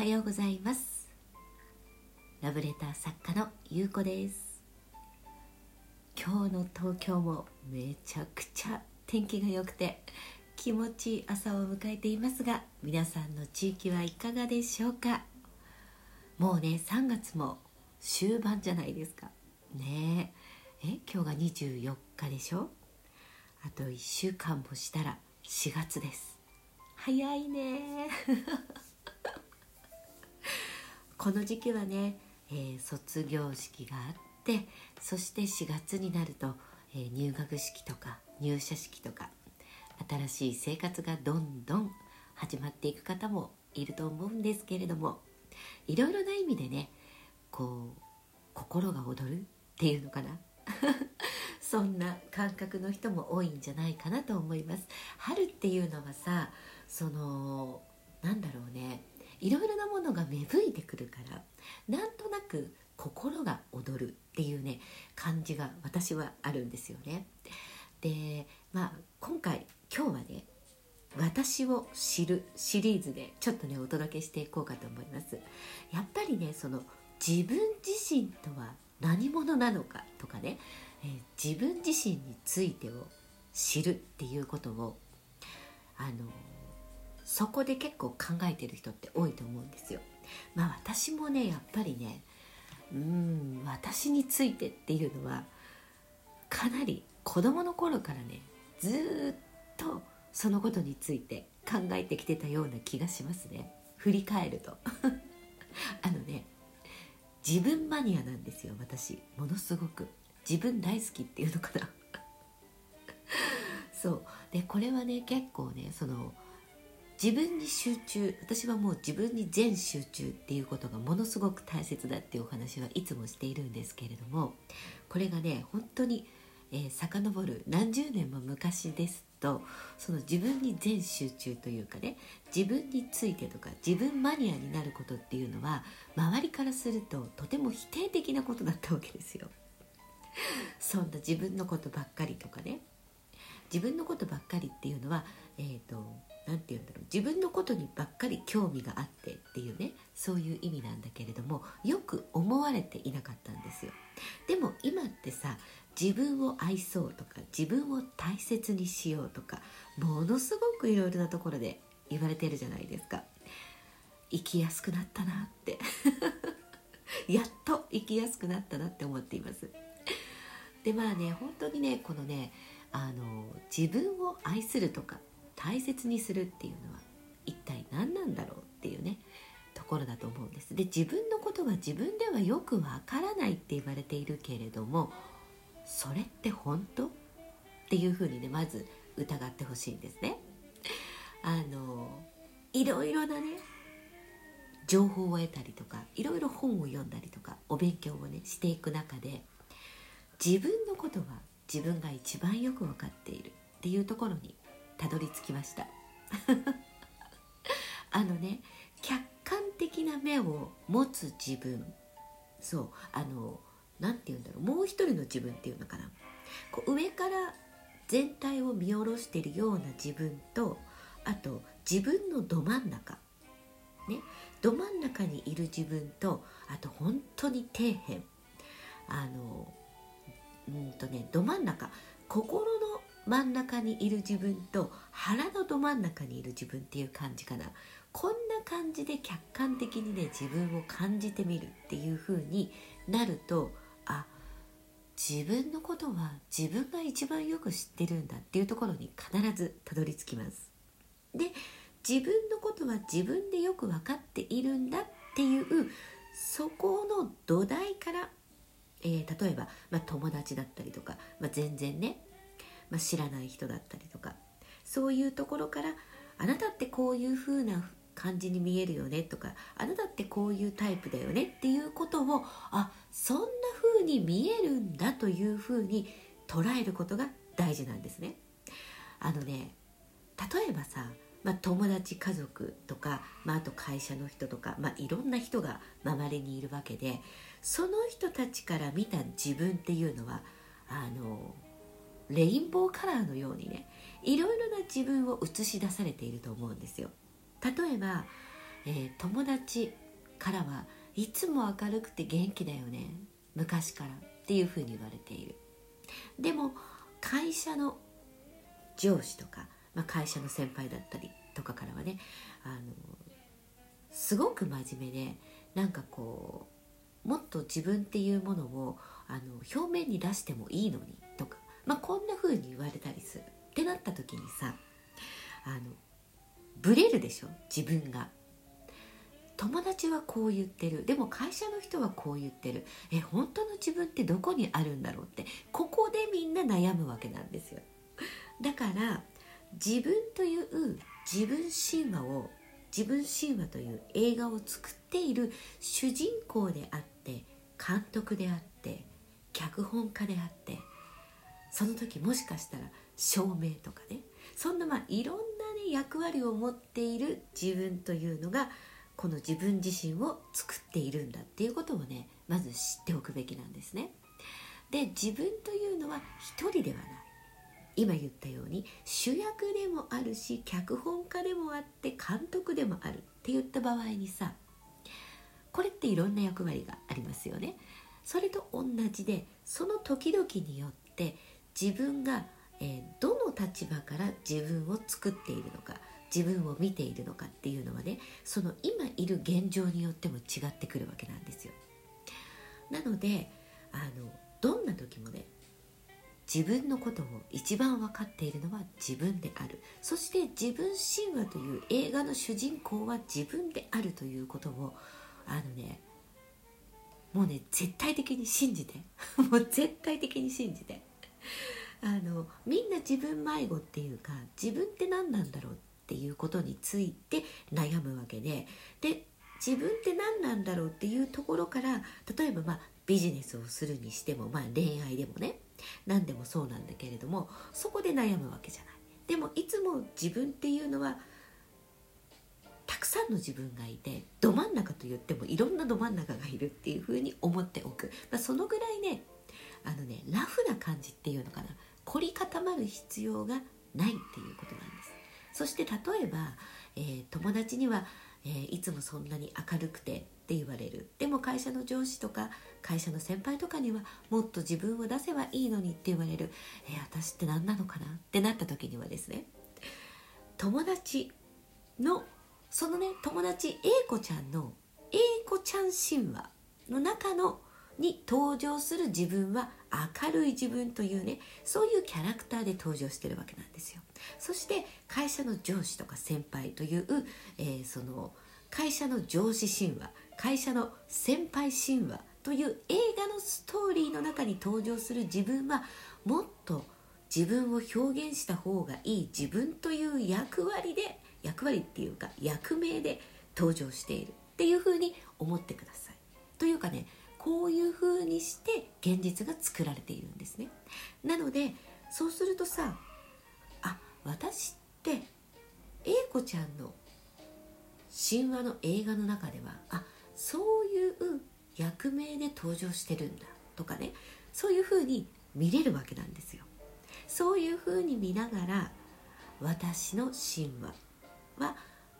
はようございます。ラブレター作家のゆうこです。今日の東京もめちゃくちゃ天気が良くて気持ちいい朝を迎えていますが皆さんの地域はいかがでしょうか？もうね3月も終盤じゃないですか。ねえ。え今日が24日でしょ？あと1週間もしたら4月です。早いね。この時期はね、えー、卒業式があってそして4月になると、えー、入学式とか入社式とか新しい生活がどんどん始まっていく方もいると思うんですけれどもいろいろな意味でねこう心が躍るっていうのかな？そんな感覚の人も多いんじゃないかなと思います。春っていうのはさそのなんだろうね。いろいろなものが芽吹いてくるからなんとなく心が躍るっていうね感じが私はあるんですよね。でまあ今回今日はね「私を知る」シリーズでちょっとねお届けしていこうかと思います。やっぱりねその自分自身とは何者なのかとかね、えー、自分自身についてを知るっていうことをあのそこで結構考えてる人って多いと思うんですよ。まあ私もねやっぱりねうん私についてっていうのはかなり子供の頃からねずっとそのことについて考えてきてたような気がしますね。振り返ると。あのね自分マニアなんですよ私。ものすごく。自分大好きっていうのかな。そう。でこれはね結構ねその自分に集中私はもう自分に全集中っていうことがものすごく大切だっていうお話はいつもしているんですけれどもこれがね本当に、えー、遡る何十年も昔ですとその自分に全集中というかね自分についてとか自分マニアになることっていうのは周りからするととても否定的なことだったわけですよ。そんな自分のことばっかりとかね自分のことばっかりっていうのはえっ、ー、と何て言うんだろう。自分のことにばっかり興味があってっていうねそういう意味なんだけれどもよく思われていなかったんですよ。でも今ってさ自分を愛そうとか自分を大切にしようとかものすごくいろいろなところで言われてるじゃないですか。生きやすくなったなって。やっと生きやすくなったなって思っています。でまあね本当にねこのねあの自分を愛するとか大切にするっていうのは一体何なんだろうっていうねところだと思うんです。で自分のことは自分ではよくわからないって言われているけれどもそれって本当？っていうふうにねまず疑ってほしいんですね。あのいろいろなね情報を得たりとかいろいろ本を読んだりとかお勉強をねしていく中で自分のことは自分が一番よく分かっているっていうところにたどり着きました。あのね客観的な目を持つ自分。そうあの何て言うんだろう。もう一人の自分っていうのかな。こう上から全体を見下ろしてるような自分とあと自分のど真ん中。ねど真ん中にいる自分とあと本当に底辺。あのうんとねど真ん中。心の真ん中にいる自分と腹のど真ん中にいる自分っていう感じかな。こんな感じで客観的にね自分を感じてみるっていう風になるとあ自分のことは自分が一番よく知ってるんだっていうところに必ずたどり着きます。で自分のことは自分でよく分かっているんだっていうそこの土台から、えー、例えば、まあ、友達だったりとか、まあ、全然ねまあ、知らない人だったりとかそういうところからあなたってこういう風な感じに見えるよねとかあなたってこういうタイプだよねっていうことをあそんな風に見えるんだという風に捉えることが大事なんですね。あのね例えばさ、まあ、友達家族とか、まあ、あと会社の人とか、まあ、いろんな人が周りにいるわけでその人たちから見た自分っていうのはあのレインボーカラーのようにねいろいろな自分を映し出されていると思うんですよ。例えば、えー、友達からはいつも明るくて元気だよね昔からっていうふうに言われている。でも会社の上司とか、まあ、会社の先輩だったりとかからはねあのすごく真面目でなんかこうもっと自分っていうものをあの表面に出してもいいのに、まあ、こんな風に言われたりする。ってなった時にさあのブレるでしょ？自分が。友達はこう言ってる。でも会社の人はこう言ってる。え本当の自分ってどこにあるんだろうって。ここでみんな悩むわけなんですよ。だから自分という自分神話を自分神話という映画を作っている主人公であって監督であって脚本家であってその時もしかしたら照明とかねそんなまあいろんな、ね、役割を持っている自分というのがこの自分自身を作っているんだっていうことをねまず知っておくべきなんですね。で自分というのは一人ではない今言ったように主役でもあるし脚本家でもあって監督でもあるって言った場合にさこれっていろんな役割がありますよね。それと同じでその時々によって自分が、えー、どの立場から自分を作っているのか自分を見ているのかっていうのはねその今いる現状によっても違ってくるわけなんですよ。なのであのどんな時もね自分のことを一番分かっているのは自分である。そして自分神話という映画の主人公は自分であるということをあのねもうね絶対的に信じて。もう絶対的に信じて。あのみんな自分迷子っていうか自分って何なんだろうっていうことについて悩むわけでで自分って何なんだろうっていうところから例えばまあビジネスをするにしても、まあ、恋愛でもね何でもそうなんだけれどもそこで悩むわけじゃない。でもいつも自分っていうのはたくさんの自分がいてど真ん中と言ってもいろんなど真ん中がいるっていうふうに思っておく、まあ、そのぐらいねあのねラフな感じっていうのかな。凝り固まる必要がないっていうことなんです。そして例えば、えー、友達には、えー、いつもそんなに明るくてって言われる。でも会社の上司とか会社の先輩とかにはもっと自分を出せばいいのにって言われる、えー、私って何なのかな？ってなった時にはですね友達のそのね友達 A 子ちゃんの A 子ちゃん神話の中のに登場する自分は明るい自分というねそういうキャラクターで登場してるわけなんですよそして会社の上司とか先輩という、えー、その会社の上司神話会社の先輩神話という映画のストーリーの中に登場する自分はもっと自分を表現した方がいい自分という役割で役割っていうか役名で登場しているっていうふうに思ってください。というかねこういうふうにして現実が作られているんですね。なのでそうするとさあ私って英子ちゃんの神話の映画の中ではあそういう役名で登場してるんだとかねそういうふうに見れるわけなんですよ。そういうふうに見ながら私の神話は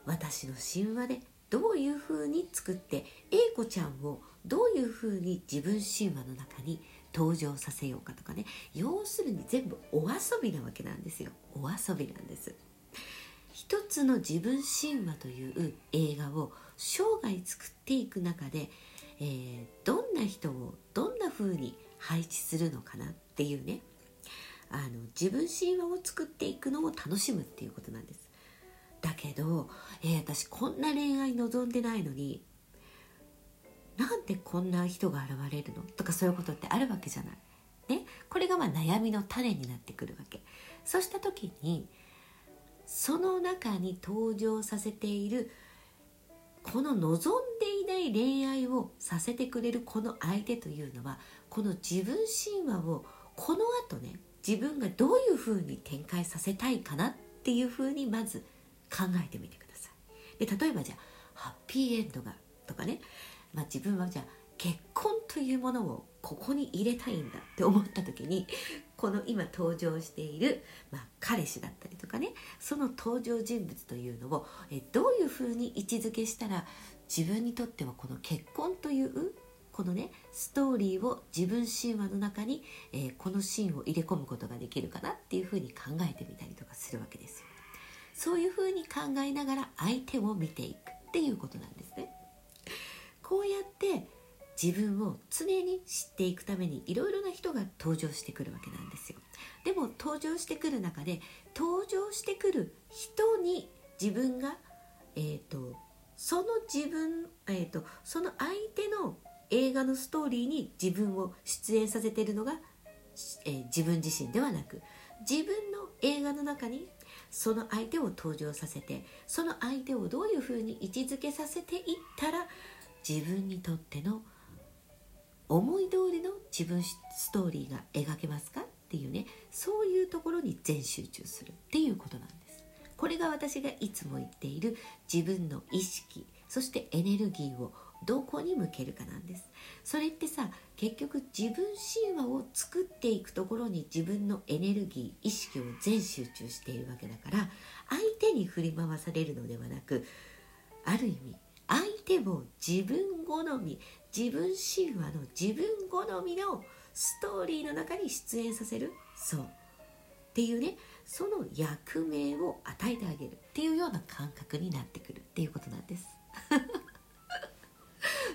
私の神話でどういうふうに作って英子ちゃんをどういうふうに自分神話の中に登場させようかとかね。要するに全部お遊びなわけなんですよ。お遊びなんです。一つの自分神話という映画を生涯作っていく中で、えー、どんな人をどんなふうに配置するのかなっていうね。あの自分神話を作っていくのを楽しむっていうことなんです。だけど、えー、私こんな恋愛望んでないのになんでこんな人が現れるの？とかそういうことってあるわけじゃない。ね、これがまあ悩みの種になってくるわけ。そうした時にその中に登場させているこの望んでいない恋愛をさせてくれるこの相手というのはこの自分神話をこの後ね自分がどういうふうに展開させたいかなっていうふうにまず考えてみてください。で例えばじゃあハッピーエンドがとかね、まあ、自分はじゃあ結婚というものをここに入れたいんだって思った時にこの今登場している、まあ、彼氏だったりとかねその登場人物というのをえどういうふうに位置づけしたら自分にとってはこの結婚というこのねストーリーを自分神話の中に、えー、このシーンを入れ込むことができるかなっていうふうに考えてみたりとかするわけですよ。そういうふうに考えながら相手を見ていくっていうことなんですね。こうやって自分を常に知っていくためにいろいろな人が登場してくるわけなんですよでも登場してくる中で登場してくる人に自分が、えーと、その自分、えーと、その相手の映画のストーリーに自分を出演させているのが、えー、自分自身ではなく自分の映画の中にその相手を登場させてその相手をどういうふうに位置づけさせていったら自分にとっての思い通りの自分ストーリーが描けますかっていうねそういうところに全集中するっていうことなんです。これが私がいつも言っている自分の意識そしてエネルギーをどこに向けるかなんです。それってさ結局自分神話を作っていくところに自分のエネルギー意識を全集中しているわけだから相手に振り回されるのではなくある意味相手を自分好み自分神話の自分好みのストーリーの中に出演させる。そう。っていうねその役名を与えてあげるっていうような感覚になってくるっていうことなんです。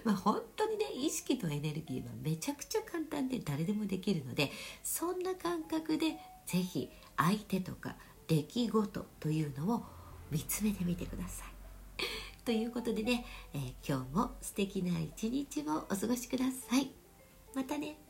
まあ本当にね意識とエネルギーはめちゃくちゃ簡単で誰でもできるのでそんな感覚で是非相手とか出来事というのを見つめてみてください ということでね、えー、今日も素敵な一日をお過ごしください。またね。